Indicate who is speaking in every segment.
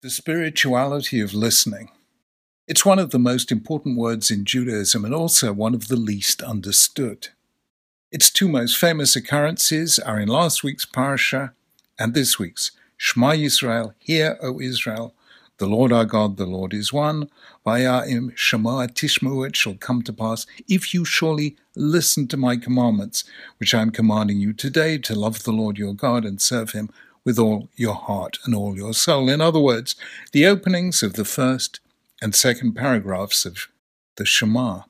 Speaker 1: The spirituality of listening. It's one of the most important words in Judaism and also one of the least understood. Its two most famous occurrences are in last week's Parsha and this week's Shema Yisrael, Hear, O Israel, the Lord our God, the Lord is one. Vaya'im Shema Tishmu, it shall come to pass, if you surely listen to my commandments, which I am commanding you today, to love the Lord your God and serve him with all your heart and all your soul. In other words, the openings of the first and second paragraphs of the Shema.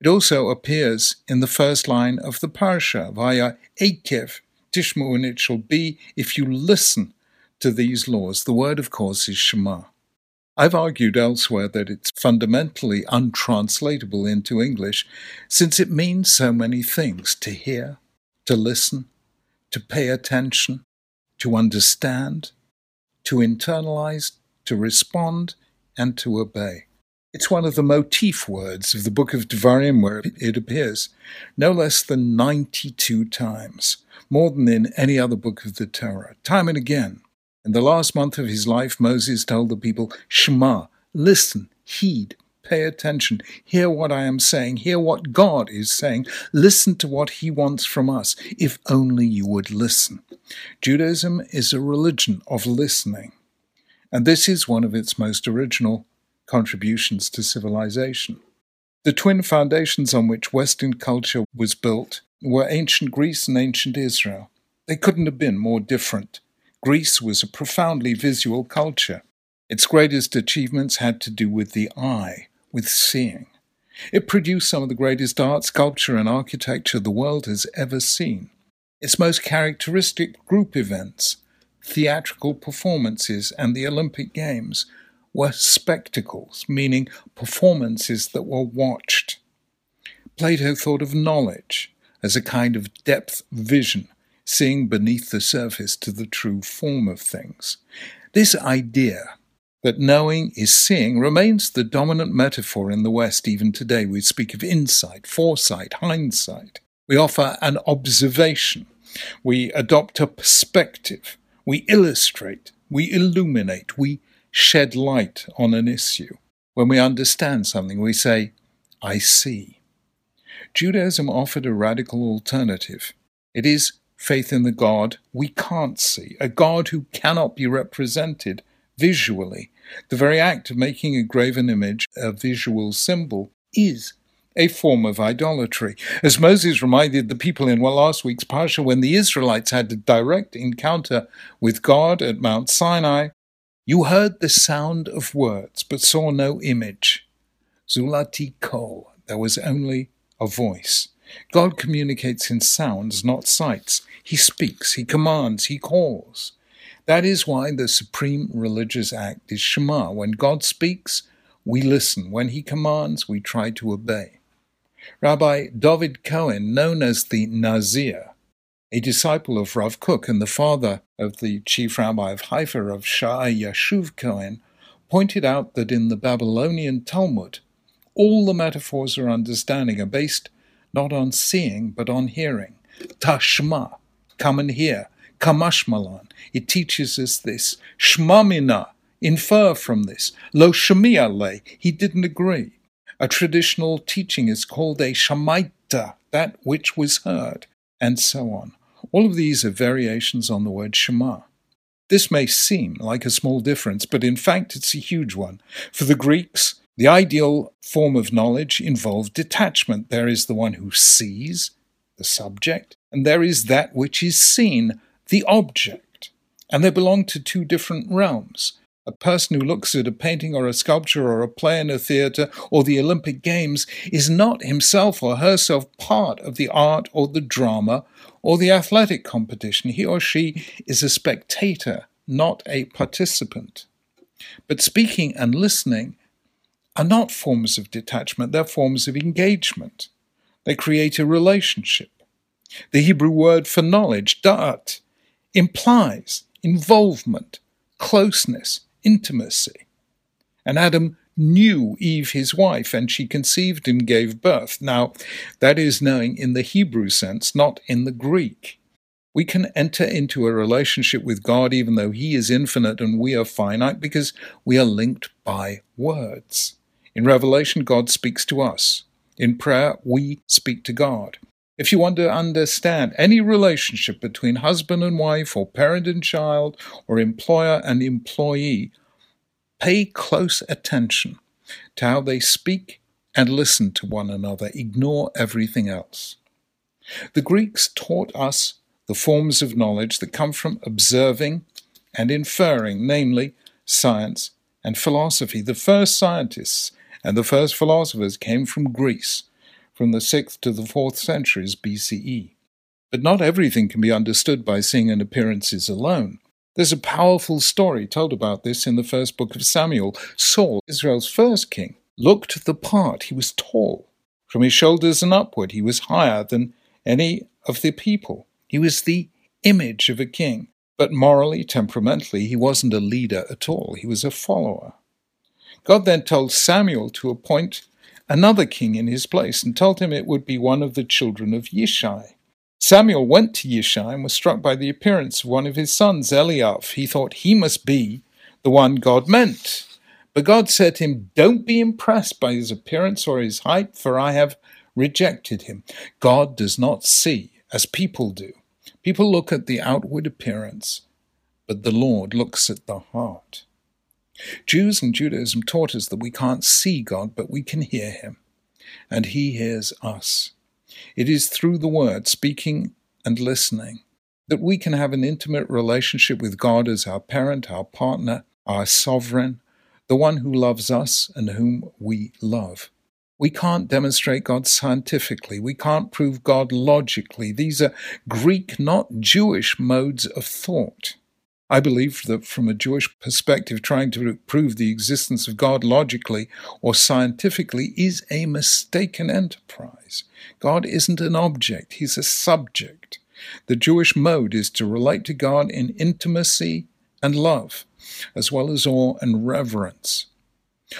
Speaker 1: It also appears in the first line of the Parsha, via Ekev, Tishmu, and it shall be if you listen to these laws. The word, of course, is Shema. I've argued elsewhere that it's fundamentally untranslatable into English since it means so many things to hear, to listen, to pay attention, to understand, to internalize, to respond, and to obey. It's one of the motif words of the book of Devarim where it appears no less than 92 times, more than in any other book of the Torah, time and again. In the last month of his life, Moses told the people, Shema, listen, heed, Pay attention. Hear what I am saying. Hear what God is saying. Listen to what He wants from us, if only you would listen. Judaism is a religion of listening, and this is one of its most original contributions to civilization. The twin foundations on which Western culture was built were ancient Greece and ancient Israel. They couldn't have been more different. Greece was a profoundly visual culture. Its greatest achievements had to do with the eye, with seeing. It produced some of the greatest art, sculpture, and architecture the world has ever seen. Its most characteristic group events, theatrical performances, and the Olympic Games were spectacles, meaning performances that were watched. Plato thought of knowledge as a kind of depth vision, seeing beneath the surface to the true form of things. This idea that knowing is seeing remains the dominant metaphor in the West even today. We speak of insight, foresight, hindsight. We offer an observation. We adopt a perspective. We illustrate. We illuminate. We shed light on an issue. When we understand something, we say, I see. Judaism offered a radical alternative. It is faith in the God we can't see, a God who cannot be represented visually. The very act of making a graven image, a visual symbol, is a form of idolatry. As Moses reminded the people in last week's Parsha, when the Israelites had a direct encounter with God at Mount Sinai, you heard the sound of words, but saw no image. Zulati kol, there was only a voice. God communicates in sounds, not sights. He speaks, he commands, he calls. That is why the supreme religious act is Shema. When God speaks, we listen. When he commands, we try to obey. Rabbi David Cohen, known as the Nazir, a disciple of Rav Kook and the father of the chief rabbi of Haifa, Rav She'ar Yashuv Cohen, pointed out that in the Babylonian Talmud, all the metaphors or understanding are based not on seeing but on hearing. Tashma, come and hear. Kamashmalan. It teaches us this. Shmamina, infer from this. Lo le, he didn't agree. A traditional teaching is called a shamaita, that which was heard, and so on. All of these are variations on the word shema. This may seem like a small difference, but in fact it's a huge one. For the Greeks, the ideal form of knowledge involved detachment. There is the one who sees, the subject, and there is that which is seen, the object, and they belong to two different realms. A person who looks at a painting or a sculpture or a play in a theatre or the Olympic Games is not himself or herself part of the art or the drama or the athletic competition. He or she is a spectator, not a participant. But speaking and listening are not forms of detachment, they're forms of engagement. They create a relationship. The Hebrew word for knowledge, da'at, implies involvement, closeness, intimacy. And Adam knew Eve, his wife, and she conceived and gave birth. Now, that is knowing in the Hebrew sense, not in the Greek. We can enter into a relationship with God even though He is infinite and we are finite because we are linked by words. In Revelation, God speaks to us. In prayer, we speak to God. If you want to understand any relationship between husband and wife, or parent and child, or employer and employee, pay close attention to how they speak and listen to one another. Ignore everything else. The Greeks taught us the forms of knowledge that come from observing and inferring, namely science and philosophy. The first scientists and the first philosophers came from Greece, from the 6th to the 4th centuries BCE. But not everything can be understood by seeing and appearances alone. There's a powerful story told about this in the first book of Samuel. Saul, Israel's first king, looked the part. He was tall. From his shoulders and upward, he was higher than any of the people. He was the image of a king. But morally, temperamentally, he wasn't a leader at all. He was a follower. God then told Samuel to appoint another king in his place and told him it would be one of the children of Yishai. Samuel went to Yishai and was struck by the appearance of one of his sons, Eliab. He thought he must be the one God meant. But God said to him, Don't be impressed by his appearance or his height, for I have rejected him. God does not see as people do. People look at the outward appearance, but the Lord looks at the heart. Jews and Judaism taught us that we can't see God, but we can hear him, and he hears us. It is through the word, speaking and listening, that we can have an intimate relationship with God as our parent, our partner, our sovereign, the one who loves us and whom we love. We can't demonstrate God scientifically. We can't prove God logically. These are Greek, not Jewish modes of thought. I believe that from a Jewish perspective, trying to prove the existence of God logically or scientifically is a mistaken enterprise. God isn't an object, He's a subject. The Jewish mode is to relate to God in intimacy and love, as well as awe and reverence.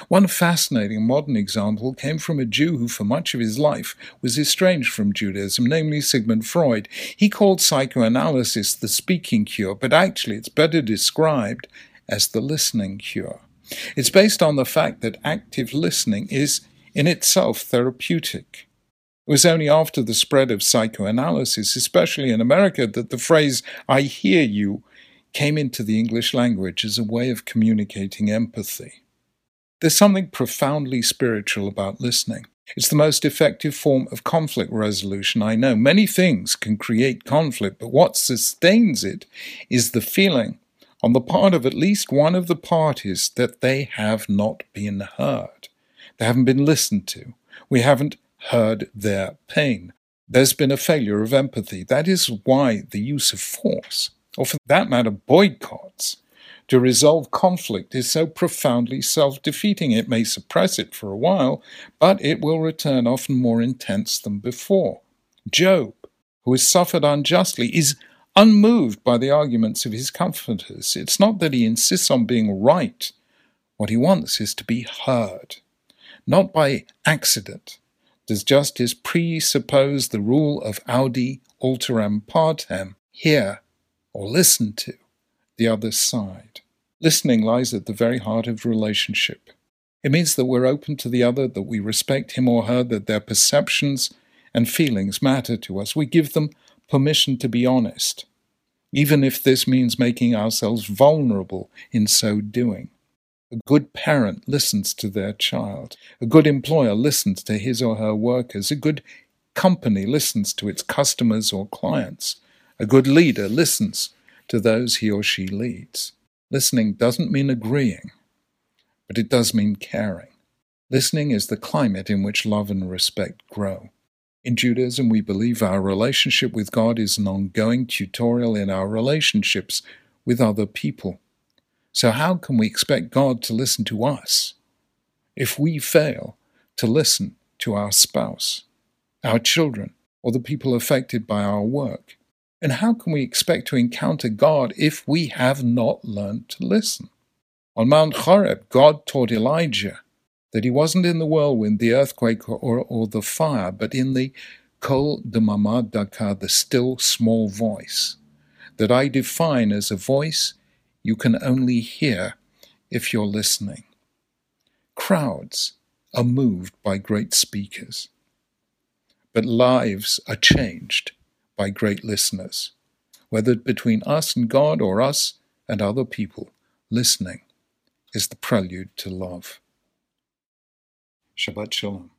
Speaker 1: One fascinating modern example came from a Jew who, for much of his life, was estranged from Judaism, namely Sigmund Freud. He called psychoanalysis the speaking cure, but actually it's better described as the listening cure. It's based on the fact that active listening is in itself therapeutic. It was only after the spread of psychoanalysis, especially in America, that the phrase, I hear you, came into the English language as a way of communicating empathy. There's something profoundly spiritual about listening. It's the most effective form of conflict resolution I know. Many things can create conflict, but what sustains it is the feeling on the part of at least one of the parties that they have not been heard. They haven't been listened to. We haven't heard their pain. There's been a failure of empathy. That is why the use of force, or for that matter, boycotts, to resolve conflict is so profoundly self defeating. It may suppress it for a while, but it will return often more intense than before. Job, who has suffered unjustly, is unmoved by the arguments of his comforters. It's not that he insists on being right. What he wants is to be heard. Not by accident does justice presuppose the rule of audi alteram partem, hear or listen to the other side. Listening lies at the very heart of relationship. It means that we're open to the other, that we respect him or her, that their perceptions and feelings matter to us. We give them permission to be honest, even if this means making ourselves vulnerable in so doing. A good parent listens to their child. A good employer listens to his or her workers. A good company listens to its customers or clients. A good leader listens to those he or she leads. Listening doesn't mean agreeing, but it does mean caring. Listening is the climate in which love and respect grow. In Judaism, we believe our relationship with God is an ongoing tutorial in our relationships with other people. So, how can we expect God to listen to us if we fail to listen to our spouse, our children, or the people affected by our work? And how can we expect to encounter God if we have not learned to listen? On Mount Horeb, God taught Elijah that he wasn't in the whirlwind, the earthquake, or, or the fire, but in the kol damama daka, the still small voice. that I define as a voice you can only hear if you're listening. Crowds are moved by great speakers, but lives are changed by great listeners, whether between us and God or us and other people. Listening is the prelude to love. Shabbat Shalom.